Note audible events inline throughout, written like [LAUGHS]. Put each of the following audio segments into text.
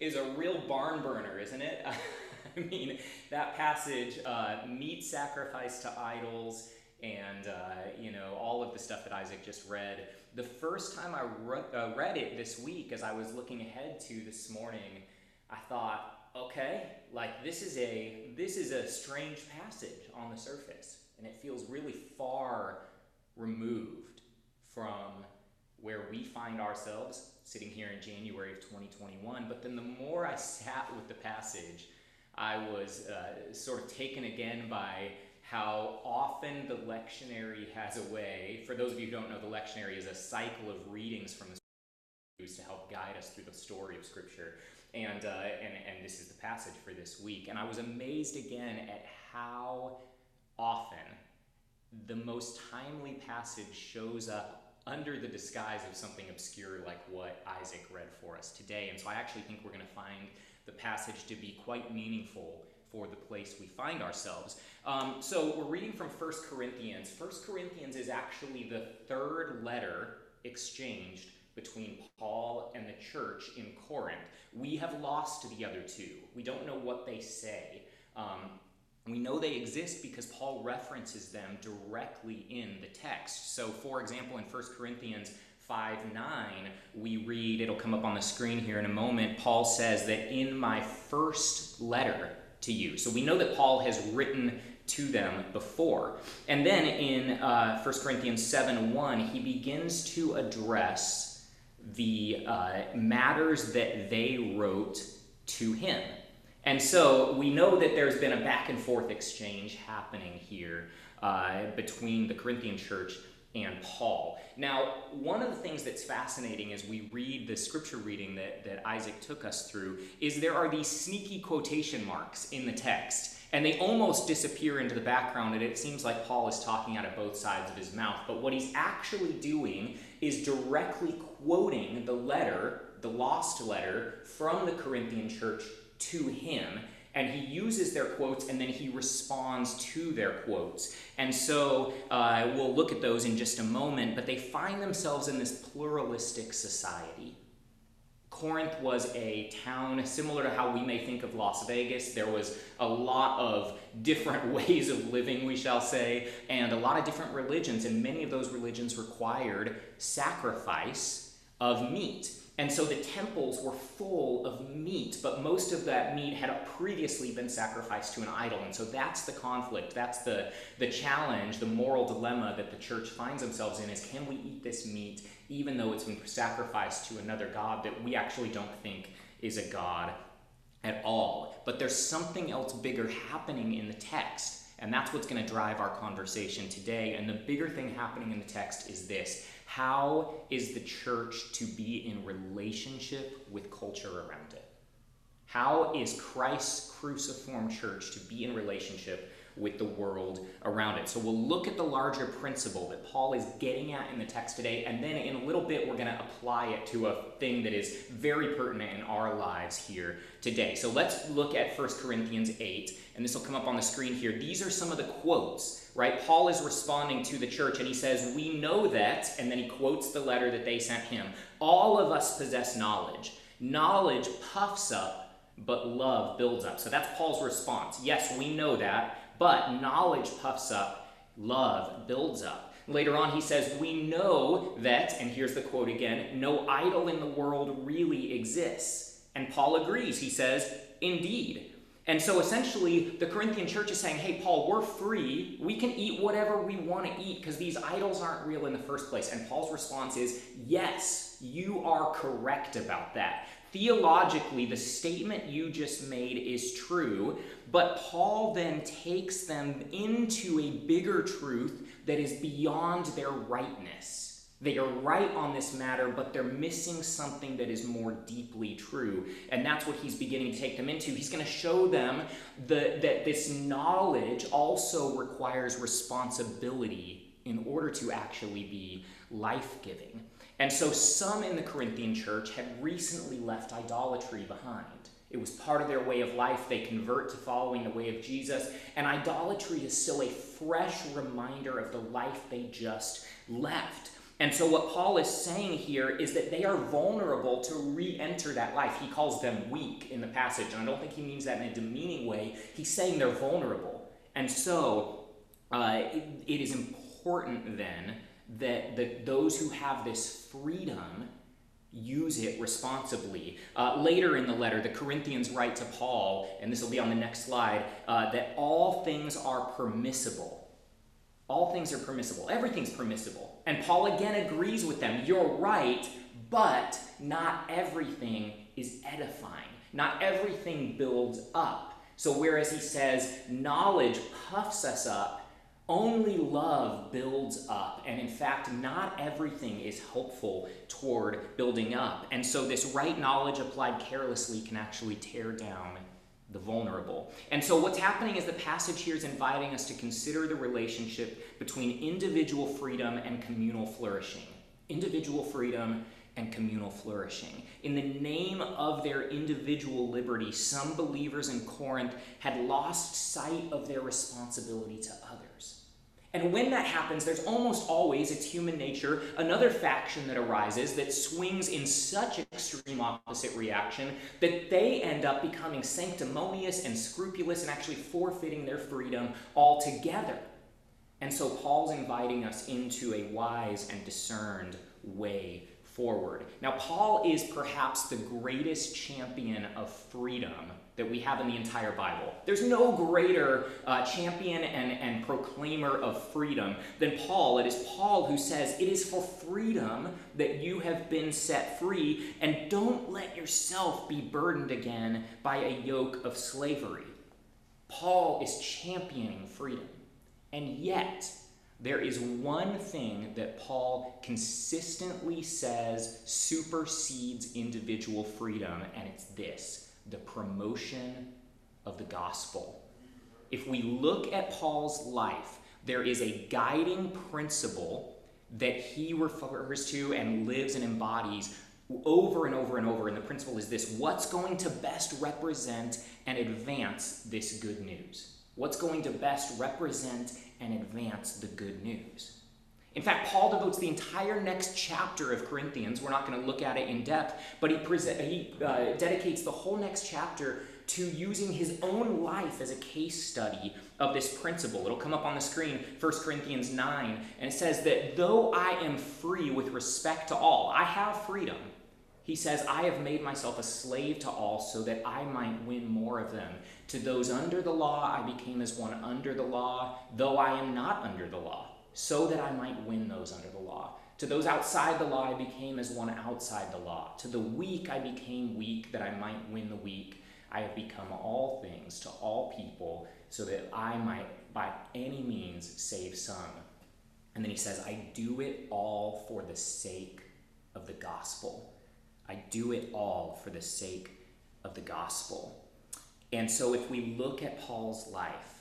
is a real barn burner, isn't it? [LAUGHS] I mean, that passage, uh, meat sacrifice to idols, and uh, you know all of the stuff that Isaac just read. The first time I re- uh, read it this week, as I was looking ahead to this morning, I thought, okay, like this is a this is a strange passage on the surface, and it feels really far removed from where we find ourselves sitting here in January of 2021. But then the more I sat with the passage, I was uh, sort of taken again by how often the lectionary has a way. For those of you who don't know, the lectionary is a cycle of readings from the to help guide us through the story of Scripture. And, uh, and, and this is the passage for this week. And I was amazed again at how often the most timely passage shows up under the disguise of something obscure like what Isaac read for us today. And so I actually think we're going to find the passage to be quite meaningful for the place we find ourselves. Um, so we're reading from 1 Corinthians. 1 Corinthians is actually the third letter exchanged between Paul and the church in Corinth. We have lost the other two. We don't know what they say. Um, know they exist because Paul references them directly in the text. So, for example, in 1 Corinthians 5 9, we read, it'll come up on the screen here in a moment, Paul says that in my first letter to you. So we know that Paul has written to them before. And then in uh, 1 Corinthians 7 1, he begins to address the uh, matters that they wrote to him. And so we know that there's been a back and forth exchange happening here uh, between the Corinthian church and Paul. Now, one of the things that's fascinating as we read the scripture reading that, that Isaac took us through is there are these sneaky quotation marks in the text. And they almost disappear into the background, and it seems like Paul is talking out of both sides of his mouth. But what he's actually doing is directly quoting the letter, the lost letter, from the Corinthian church to him and he uses their quotes and then he responds to their quotes. And so uh, we'll look at those in just a moment, but they find themselves in this pluralistic society. Corinth was a town similar to how we may think of Las Vegas. There was a lot of different [LAUGHS] ways of living, we shall say, and a lot of different religions, and many of those religions required sacrifice of meat. And so the temples were full of meat, but most of that meat had previously been sacrificed to an idol. And so that's the conflict, that's the, the challenge, the moral dilemma that the church finds themselves in is can we eat this meat even though it's been sacrificed to another God that we actually don't think is a God at all? But there's something else bigger happening in the text. And that's what's going to drive our conversation today. And the bigger thing happening in the text is this how is the church to be in relationship with culture around it? How is Christ's cruciform church to be in relationship with the world around it. So we'll look at the larger principle that Paul is getting at in the text today, and then in a little bit we're going to apply it to a thing that is very pertinent in our lives here today. So let's look at 1 Corinthians 8, and this will come up on the screen here. These are some of the quotes, right? Paul is responding to the church, and he says, We know that, and then he quotes the letter that they sent him. All of us possess knowledge. Knowledge puffs up, but love builds up. So that's Paul's response. Yes, we know that. But knowledge puffs up, love builds up. Later on, he says, We know that, and here's the quote again no idol in the world really exists. And Paul agrees. He says, Indeed. And so essentially, the Corinthian church is saying, Hey, Paul, we're free. We can eat whatever we want to eat because these idols aren't real in the first place. And Paul's response is, Yes, you are correct about that. Theologically, the statement you just made is true, but Paul then takes them into a bigger truth that is beyond their rightness. They are right on this matter, but they're missing something that is more deeply true. And that's what he's beginning to take them into. He's going to show them the, that this knowledge also requires responsibility in order to actually be life giving. And so some in the Corinthian church had recently left idolatry behind. It was part of their way of life. They convert to following the way of Jesus. And idolatry is still a fresh reminder of the life they just left. And so, what Paul is saying here is that they are vulnerable to re enter that life. He calls them weak in the passage, and I don't think he means that in a demeaning way. He's saying they're vulnerable. And so, uh, it, it is important then that those who have this freedom use it responsibly. Uh, later in the letter, the Corinthians write to Paul, and this will be on the next slide, uh, that all things are permissible. All things are permissible. Everything's permissible. And Paul again agrees with them. You're right, but not everything is edifying. Not everything builds up. So, whereas he says knowledge puffs us up, only love builds up. And in fact, not everything is helpful toward building up. And so, this right knowledge applied carelessly can actually tear down the vulnerable. And so, what's happening is the passage here is inviting us to consider the relationship between individual freedom and communal flourishing. Individual freedom and communal flourishing. In the name of their individual liberty, some believers in Corinth had lost sight of their responsibility to others. And when that happens, there's almost always, it's human nature, another faction that arises that swings in such extreme opposite reaction that they end up becoming sanctimonious and scrupulous and actually forfeiting their freedom altogether. And so Paul's inviting us into a wise and discerned way forward. Now, Paul is perhaps the greatest champion of freedom that we have in the entire Bible. There's no greater uh, champion and, and proclaimer of freedom than Paul. It is Paul who says, It is for freedom that you have been set free, and don't let yourself be burdened again by a yoke of slavery. Paul is championing freedom. And yet, there is one thing that Paul consistently says supersedes individual freedom, and it's this the promotion of the gospel. If we look at Paul's life, there is a guiding principle that he refers to and lives and embodies over and over and over. And the principle is this what's going to best represent and advance this good news? What's going to best represent and advance the good news? In fact, Paul devotes the entire next chapter of Corinthians. We're not going to look at it in depth, but he, he uh, dedicates the whole next chapter to using his own life as a case study of this principle. It'll come up on the screen, 1 Corinthians 9, and it says that though I am free with respect to all, I have freedom. He says, I have made myself a slave to all so that I might win more of them. To those under the law, I became as one under the law, though I am not under the law so that I might win those under the law. To those outside the law, I became as one outside the law. To the weak, I became weak that I might win the weak. I have become all things to all people so that I might, by any means, save some. And then he says, I do it all for the sake of the gospel. I do it all for the sake of the gospel. And so if we look at Paul's life,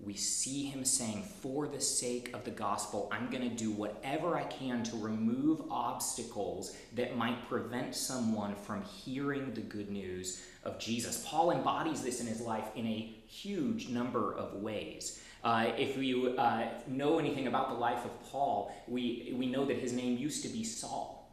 we see him saying, For the sake of the gospel, I'm going to do whatever I can to remove obstacles that might prevent someone from hearing the good news of Jesus. Paul embodies this in his life in a huge number of ways. Uh, if you uh, know anything about the life of Paul, we, we know that his name used to be Saul.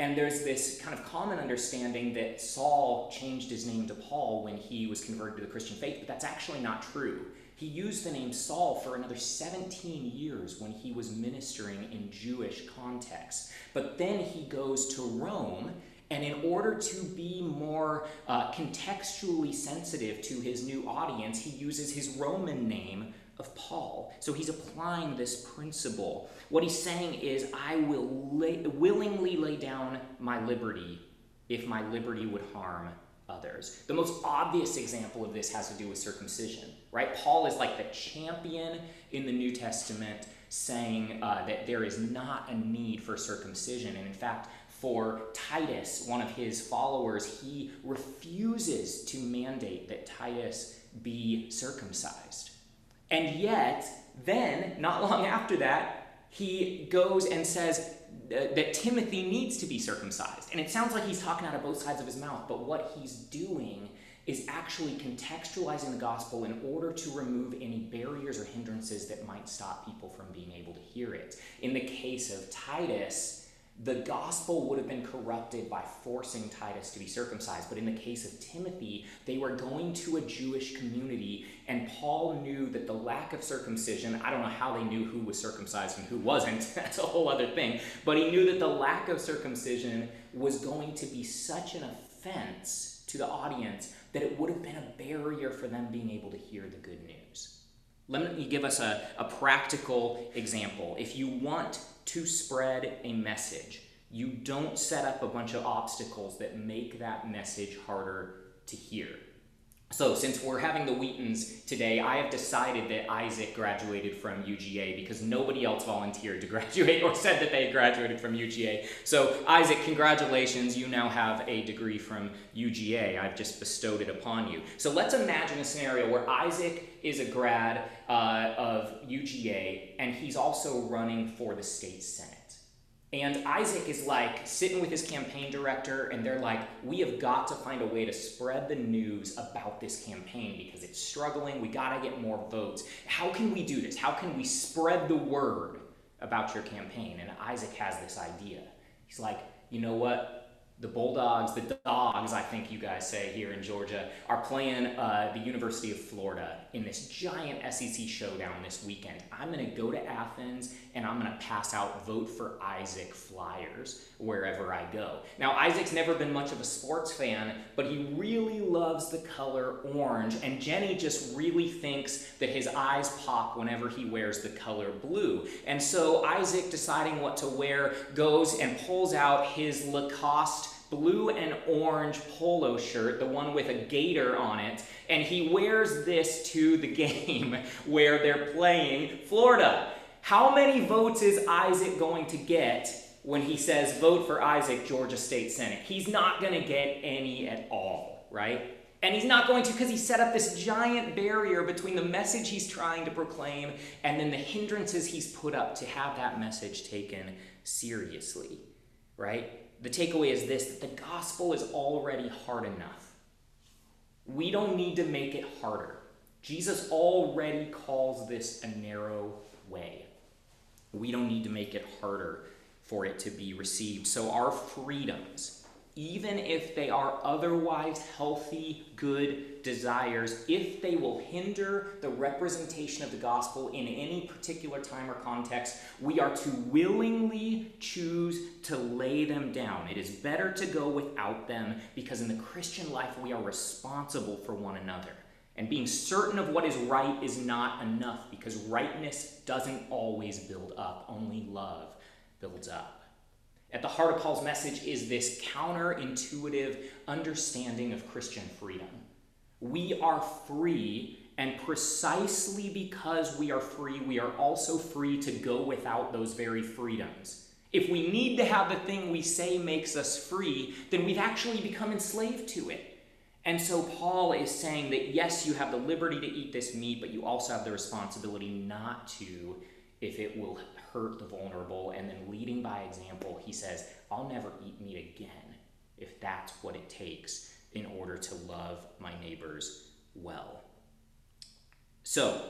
And there's this kind of common understanding that Saul changed his name to Paul when he was converted to the Christian faith, but that's actually not true. He used the name Saul for another 17 years when he was ministering in Jewish context. But then he goes to Rome, and in order to be more uh, contextually sensitive to his new audience, he uses his Roman name of Paul. So he's applying this principle. What he's saying is, I will lay, willingly lay down my liberty if my liberty would harm others. The most obvious example of this has to do with circumcision, right? Paul is like the champion in the New Testament saying uh, that there is not a need for circumcision. And in fact, for Titus, one of his followers, he refuses to mandate that Titus be circumcised. And yet, then, not [LAUGHS] long after that, he goes and says uh, that Timothy needs to be circumcised. And it sounds like he's talking out of both sides of his mouth, but what he's doing is actually contextualizing the gospel in order to remove any barriers or hindrances that might stop people from being able to hear it. In the case of Titus, the gospel would have been corrupted by forcing Titus to be circumcised. But in the case of Timothy, they were going to a Jewish community, and Paul knew that the lack of circumcision I don't know how they knew who was circumcised and who wasn't, [LAUGHS] that's a whole other thing. But he knew that the lack of circumcision was going to be such an offense to the audience that it would have been a barrier for them being able to hear the good news. Let me give us a, a practical example. If you want to spread a message, you don't set up a bunch of obstacles that make that message harder to hear. So, since we're having the Wheatons today, I have decided that Isaac graduated from UGA because nobody else volunteered to [LAUGHS] graduate or said that they graduated from UGA. So, Isaac, congratulations, you now have a degree from UGA. I've just bestowed it upon you. So, let's imagine a scenario where Isaac is a grad uh, of UGA and he's also running for the state senate. And Isaac is like sitting with his campaign director, and they're like, We have got to find a way to spread the news about this campaign because it's struggling. We got to get more votes. How can we do this? How can we spread the word about your campaign? And Isaac has this idea. He's like, You know what? The Bulldogs, the Dogs, I think you guys say here in Georgia, are playing uh, the University of Florida in this giant SEC showdown this weekend. I'm going to go to Athens and I'm going to pass out vote for Isaac flyers wherever I go. Now, Isaac's never been much of a sports fan, but he really loves the color orange, and Jenny just really thinks that his eyes pop whenever he wears the color blue. And so Isaac, deciding what to wear, goes and pulls out his Lacoste blue and orange polo shirt, the one with a gator on it, and he wears this to the [LAUGHS] game where they're playing Florida. How many votes is Isaac going to get when he says vote for Isaac, Georgia State Senate? He's not going to get any at all, right? And he's not going to because he set up this giant barrier between the message he's trying to proclaim and then the hindrances he's put up to have that message taken seriously, right? The takeaway is this that the gospel is already hard enough. We don't need to make it harder. Jesus already calls this a narrow way. We don't need to make it harder for it to be received. So, our freedoms, even if they are otherwise healthy, good desires, if they will hinder the representation of the gospel in any particular time or context, we are to willingly choose to lay them down. It is better to go without them because in the Christian life we are responsible for one another. And being certain of what is right is not enough because rightness doesn't always build up, only love builds up. At the heart of Paul's message is this counterintuitive understanding of Christian freedom. We are free, and precisely because we are free, we are also free to go without those very freedoms. If we need to have the thing we say makes us free, then we've actually become enslaved to it. And so Paul is saying that yes, you have the liberty to eat this meat, but you also have the responsibility not to if it will hurt the vulnerable. And then, leading by example, he says, I'll never eat meat again if that's what it takes in order to love my neighbors well. So,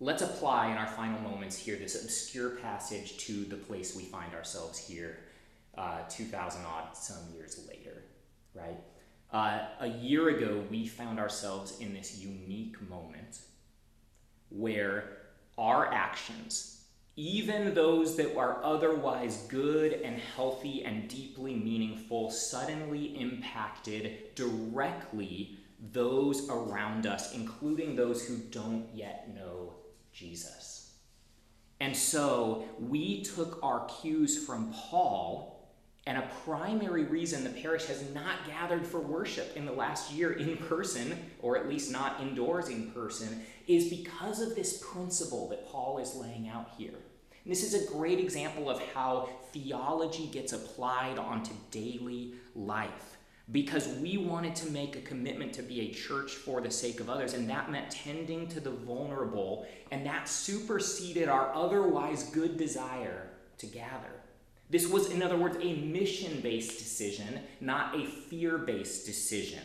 let's apply in our final moments here this obscure passage to the place we find ourselves here, uh, 2,000 odd some years later, right? Uh, a year ago, we found ourselves in this unique moment where our actions, even those that are otherwise good and healthy and deeply meaningful suddenly impacted directly those around us, including those who don't yet know Jesus. And so we took our cues from Paul, and a primary reason the parish has not gathered for worship in the last year in person, or at least not indoors in person, is because of this principle that Paul is laying out here And this is a great example of how theology gets applied onto daily life because we wanted to make a commitment to be a church for the sake of others, and that meant tending to the vulnerable, and that superseded our otherwise good desire to gather. This was, in other words, a mission based decision, not a fear based decision,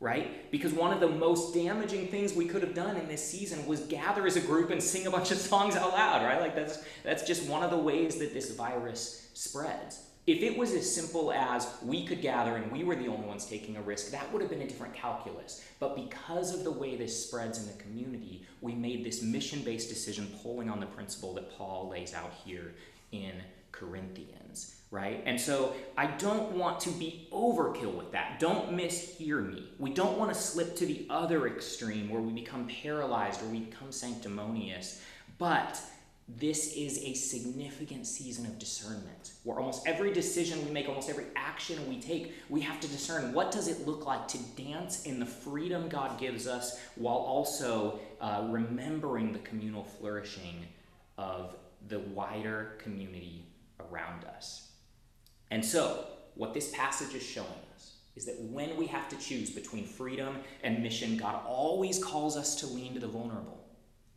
right? Because one of the most damaging things we could have done in this season was gather as a group and sing a bunch of songs out loud, right? Like that's, that's just one of the ways that this virus spreads. If it was as simple as we could gather and we were the only ones taking a risk, that would have been a different calculus. But because of the way this spreads in the community, we made this mission based decision pulling on the principle that Paul lays out here in Corinthians, right? And so I don't want to be overkill with that. Don't mishear me. We don't want to slip to the other extreme where we become paralyzed or we become sanctimonious. But this is a significant season of discernment where almost every decision we make almost every action we take we have to discern what does it look like to dance in the freedom god gives us while also uh, remembering the communal flourishing of the wider community around us and so what this passage is showing us is that when we have to choose between freedom and mission god always calls us to lean to the vulnerable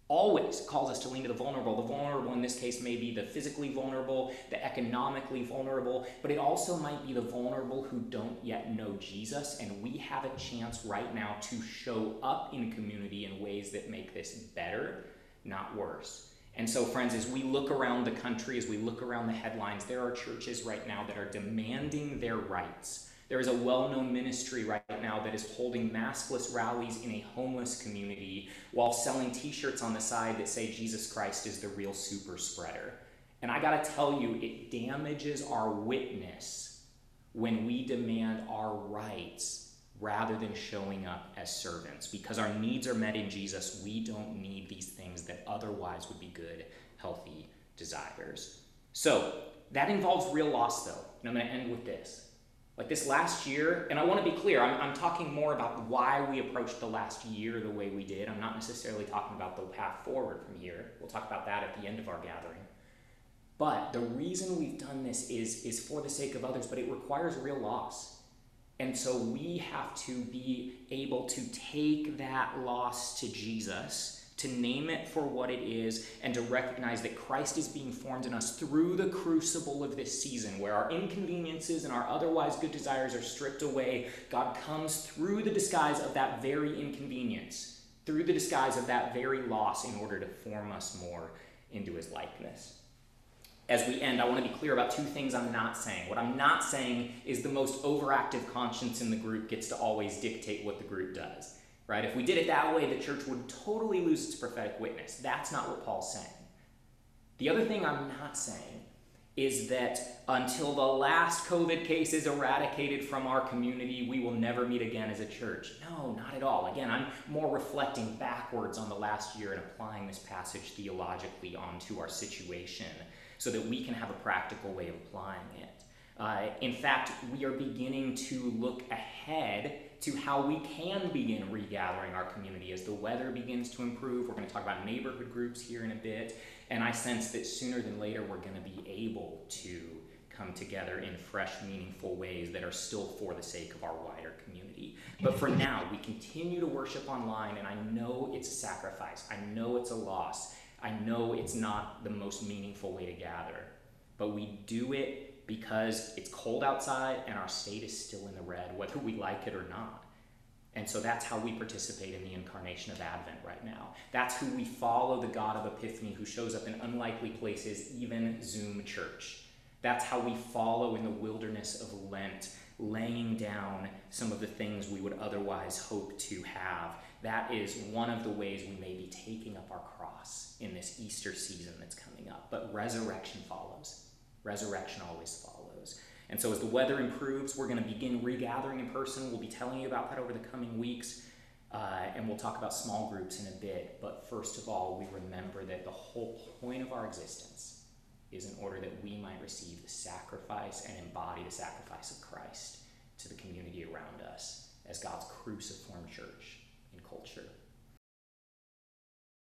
always calls us to lean to the vulnerable. The vulnerable in this case may be the physically vulnerable, the economically vulnerable, but it also might be the vulnerable who don't yet know Jesus. And we have a chance right now to show up in community in ways that make this better, not worse. And so, friends, as we look around the country, as we look around the headlines, there are churches right now that are demanding their rights there is a well known ministry right now that is holding maskless rallies in a homeless community while selling t shirts on the side that say Jesus Christ is the real super spreader. And I gotta tell you, it damages our witness when we demand our rights rather than showing up as servants. Because our needs are met in Jesus, we don't need these things that otherwise would be good, healthy desires. So, that involves real loss, though. And I'm going to end with this. Like this last year, and I want to be clear, I'm, I'm talking more about why we approached the last year the way we did. I'm not necessarily talking about the path forward from here. We'll talk about that at the end of our gathering. But the reason we've done this is, is for the sake of others, but it requires real loss. And so we have to be able to take that loss to Jesus to name it for what it is, and to recognize that Christ is being formed in us through the crucible of this season, where our inconveniences and our otherwise good desires are stripped away. God comes through the disguise of that very inconvenience, through the disguise of that very loss, in order to form us more into his likeness. As we end, I want to be clear about two things I'm not saying. What I'm not saying is the most overactive conscience in the group gets to always dictate what the group does right? If we did it that way, the church would totally lose its prophetic witness. That's not what Paul's saying. The other thing I'm not saying is that until the last COVID case is eradicated from our community, we will never meet again as a church. No, not at all. Again, I'm more reflecting backwards on the last year and applying this passage theologically onto our situation so that we can have a practical way of applying it. Uh, in fact, we are beginning to look ahead to how we can begin regathering our community as the weather begins to improve. We're going to talk about neighborhood groups here in a bit, and I sense that sooner than later we're going to be able to come together in fresh, meaningful ways that are still for the sake of our wider community. But for now, we continue to worship online, and I know it's a sacrifice. I know it's a loss. I know it's not the most meaningful way to gather, but we do it because it's cold outside and our state is still in the red, whether we like it or not. And so that's how we participate in the incarnation of Advent right now. That's who we follow the God of Epiphany who shows up in unlikely places, even Zoom church. That's how we follow in the wilderness of Lent, laying down some of the things we would otherwise hope to have. That is one of the ways we may be taking up our cross in this Easter season that's coming up. But resurrection follows. Resurrection always follows. And so, as the weather improves, we're going to begin regathering in person. We'll be telling you about that over the coming weeks. Uh, and we'll talk about small groups in a bit. But first of all, we remember that the whole point of our existence is in order that we might receive the sacrifice and embody the sacrifice of Christ to the community around us as God's cruciform church culture.